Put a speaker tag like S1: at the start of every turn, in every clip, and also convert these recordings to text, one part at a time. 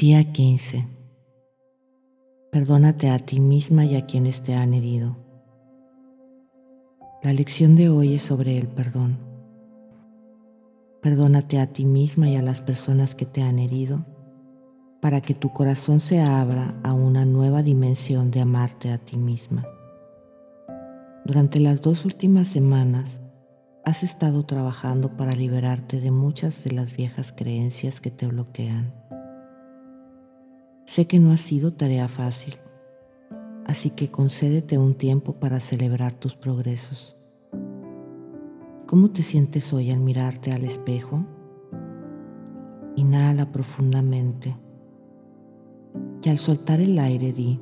S1: Día 15. Perdónate a ti misma y a quienes te han herido. La lección de hoy es sobre el perdón. Perdónate a ti misma y a las personas que te han herido para que tu corazón se abra a una nueva dimensión de amarte a ti misma. Durante las dos últimas semanas has estado trabajando para liberarte de muchas de las viejas creencias que te bloquean Sé que no ha sido tarea fácil, así que concédete un tiempo para celebrar tus progresos. ¿Cómo te sientes hoy al mirarte al espejo? Inhala profundamente y al soltar el aire di,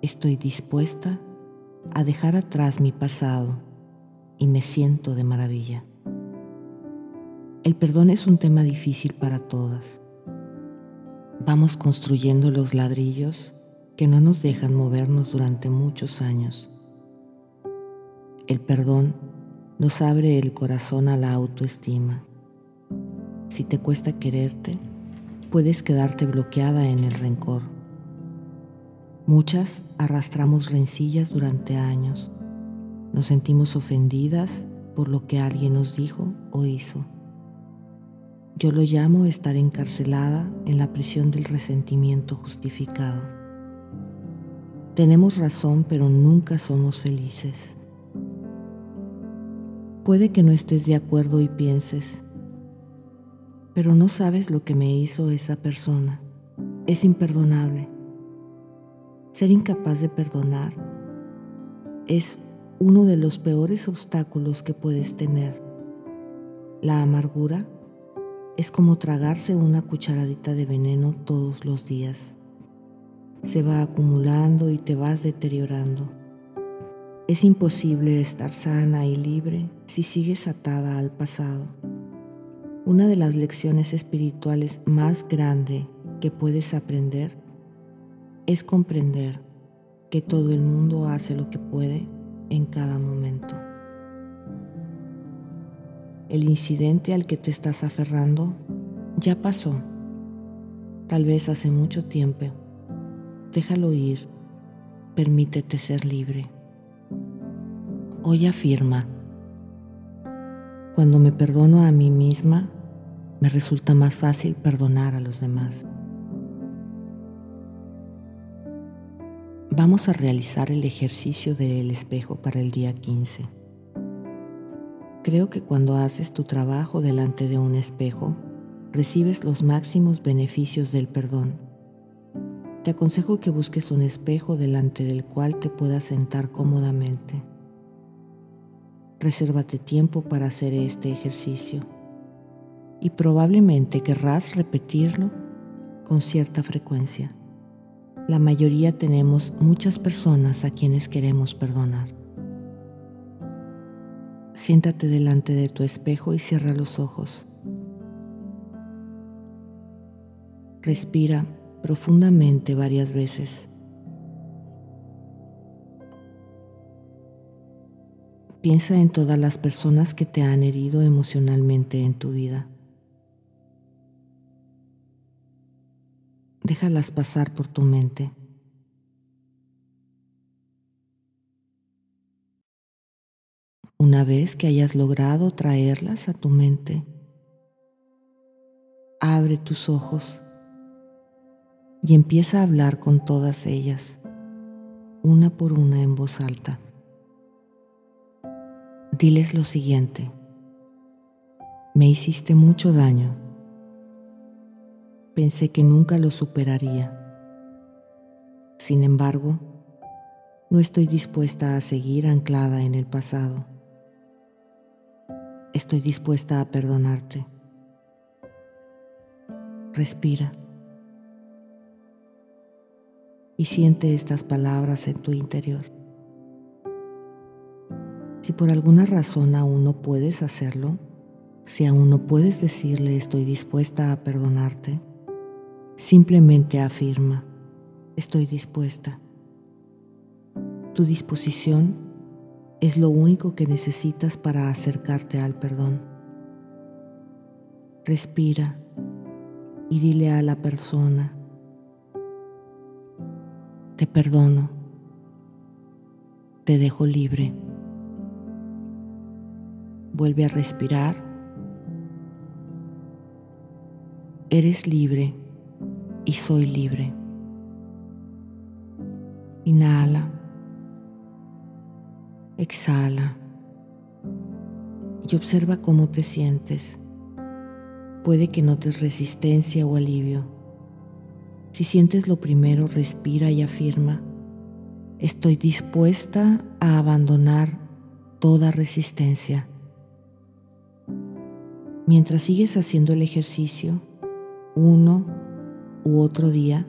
S1: estoy dispuesta a dejar atrás mi pasado y me siento de maravilla. El perdón es un tema difícil para todas Vamos construyendo los ladrillos que no nos dejan movernos durante muchos años. El perdón nos abre el corazón a la autoestima. Si te cuesta quererte, puedes quedarte bloqueada en el rencor. Muchas arrastramos rencillas durante años. Nos sentimos ofendidas por lo que alguien nos dijo o hizo. Yo lo llamo estar encarcelada en la prisión del resentimiento justificado. Tenemos razón, pero nunca somos felices. Puede que no estés de acuerdo y pienses, pero no sabes lo que me hizo esa persona. Es imperdonable. Ser incapaz de perdonar es uno de los peores obstáculos que puedes tener. La amargura es como tragarse una cucharadita de veneno todos los días. Se va acumulando y te vas deteriorando. Es imposible estar sana y libre si sigues atada al pasado. Una de las lecciones espirituales más grande que puedes aprender es comprender que todo el mundo hace lo que puede en cada momento. El incidente al que te estás aferrando ya pasó, tal vez hace mucho tiempo. Déjalo ir, permítete ser libre. Hoy afirma, cuando me perdono a mí misma, me resulta más fácil perdonar a los demás. Vamos a realizar el ejercicio del espejo para el día 15. Creo que cuando haces tu trabajo delante de un espejo, recibes los máximos beneficios del perdón. Te aconsejo que busques un espejo delante del cual te puedas sentar cómodamente. Resérvate tiempo para hacer este ejercicio y probablemente querrás repetirlo con cierta frecuencia. La mayoría tenemos muchas personas a quienes queremos perdonar. Siéntate delante de tu espejo y cierra los ojos. Respira profundamente varias veces. Piensa en todas las personas que te han herido emocionalmente en tu vida. Déjalas pasar por tu mente. Una vez que hayas logrado traerlas a tu mente, abre tus ojos y empieza a hablar con todas ellas, una por una en voz alta. Diles lo siguiente, me hiciste mucho daño, pensé que nunca lo superaría, sin embargo, no estoy dispuesta a seguir anclada en el pasado Estoy dispuesta a perdonarte. Respira y siente estas palabras en tu interior. Si por alguna razón aún no puedes hacerlo, si aún no puedes decirle estoy dispuesta a perdonarte, simplemente afirma, estoy dispuesta. Tu disposición es lo único que necesitas para acercarte al perdón. Respira y dile a la persona, Te perdono. Te dejo libre. Vuelve a respirar. Eres libre y soy libre. Inhala. Exhala. Y observa cómo te sientes. Puede que notes resistencia o alivio. Si sientes lo primero, respira y afirma Estoy dispuesta a abandonar toda resistencia. Mientras sigues haciendo el ejercicio, uno u otro día,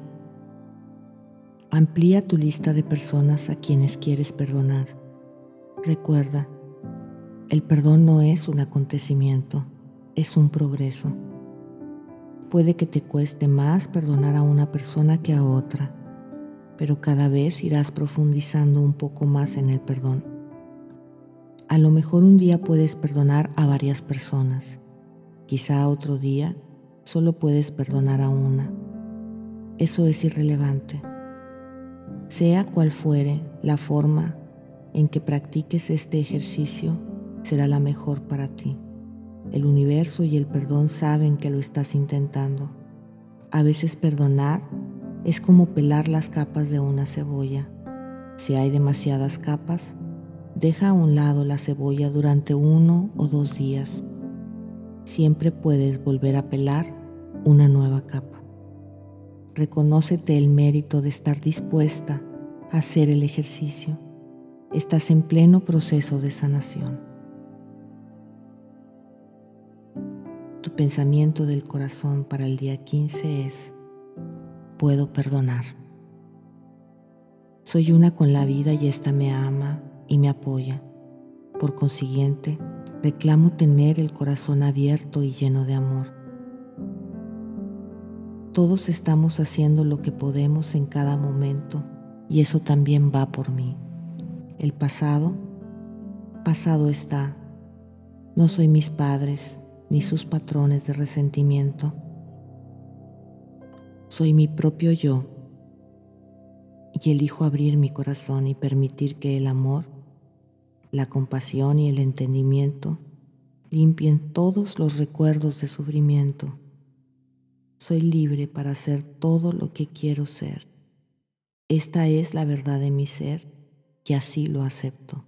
S1: amplía tu lista de personas a quienes quieres perdonar. Recuerda, el perdón no es un acontecimiento, es un progreso. Puede que te cueste más perdonar a una persona que a otra pero cada vez irás profundizando un poco más en el perdón. A lo mejor un día puedes perdonar a varias personas, quizá otro día solo puedes perdonar a una. Eso es irrelevante. Sea cual fuere la forma en que practiques este ejercicio, será la mejor para ti. El universo y el perdón saben que lo estás intentando. A veces perdonar es como pelar las capas de una cebolla. Si hay demasiadas capas, deja a un lado la cebolla durante uno o dos días. Siempre puedes volver a pelar una nueva capa. Reconócete el mérito de estar dispuesta a hacer el ejercicio. Estás en pleno proceso de sanación. Tu pensamiento del corazón para el día 15 es, puedo perdonar. Soy una con la vida y ésta me ama y me apoya. Por consiguiente, reclamo tener el corazón abierto y lleno de amor. Todos estamos haciendo lo que podemos en cada momento y eso también va por mí. El pasado, pasado está. No soy mis padres ni sus patrones de resentimiento soy mi propio yo y elijo abrir mi corazón y permitir que el amor, la compasión y el entendimiento limpien todos los recuerdos de sufrimiento. Soy libre para ser todo lo que quiero ser. Esta es la verdad de mi ser y así lo acepto.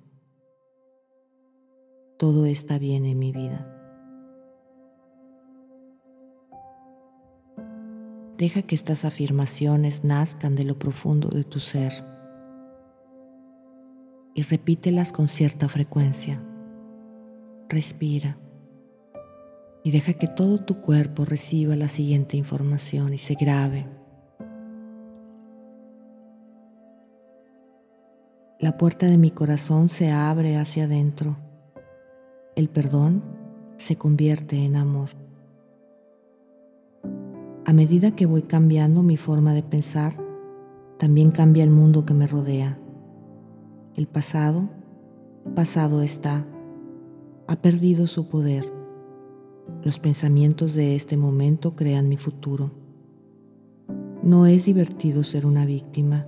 S1: Todo está bien en mi vida. Deja que estas afirmaciones nazcan de lo profundo de tu ser y repítelas con cierta frecuencia. Respira y deja que todo tu cuerpo reciba la siguiente información y se grabe. La puerta de mi corazón se abre hacia adentro. El perdón se convierte en amor. A medida que voy cambiando mi forma de pensar, también cambia el mundo que me rodea. El pasado, pasado está, ha perdido su poder. Los pensamientos de este momento crean mi futuro. No es divertido ser una víctima.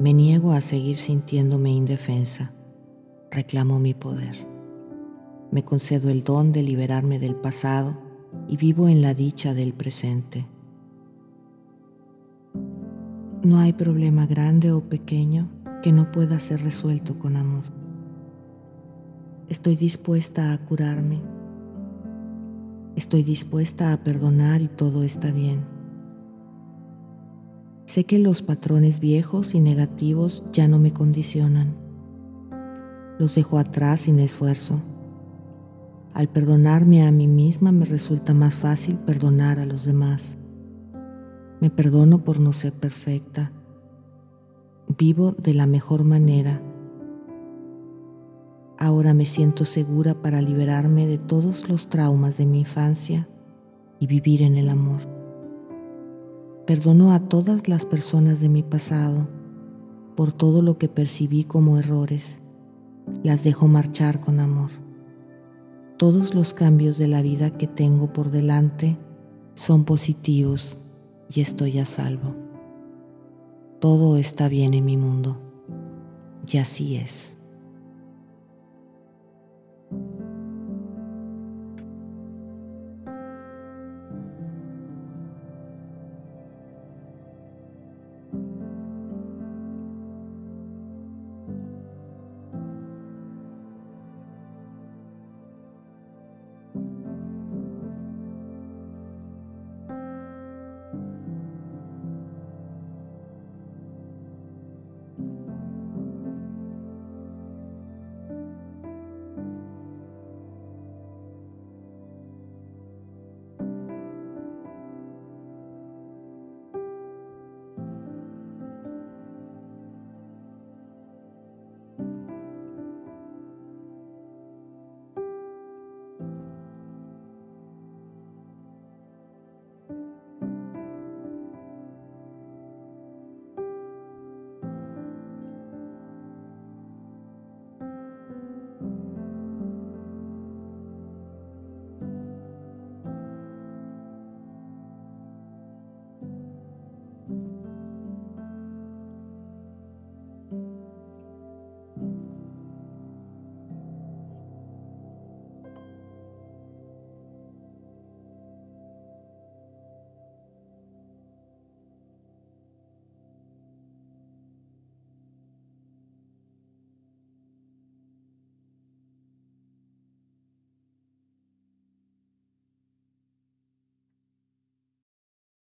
S1: Me niego a seguir sintiéndome indefensa. Reclamo mi poder. Me concedo el don de liberarme del pasado y vivo en la dicha del presente. No hay problema grande o pequeño que no pueda ser resuelto con amor. Estoy dispuesta a curarme. Estoy dispuesta a perdonar y todo está bien. Sé que los patrones viejos y negativos ya no me condicionan. Los dejo atrás sin esfuerzo al perdonarme a mí misma me resulta más fácil perdonar a los demás. Me perdono por no ser perfecta. Vivo de la mejor manera. Ahora me siento segura para liberarme de todos los traumas de mi infancia y vivir en el amor. Perdono a todas las personas de mi pasado por todo lo que percibí como errores. Las dejo marchar con amor. Todos los cambios de la vida que tengo por delante son positivos y estoy a salvo. todo está bien en mi mundo. Y así es.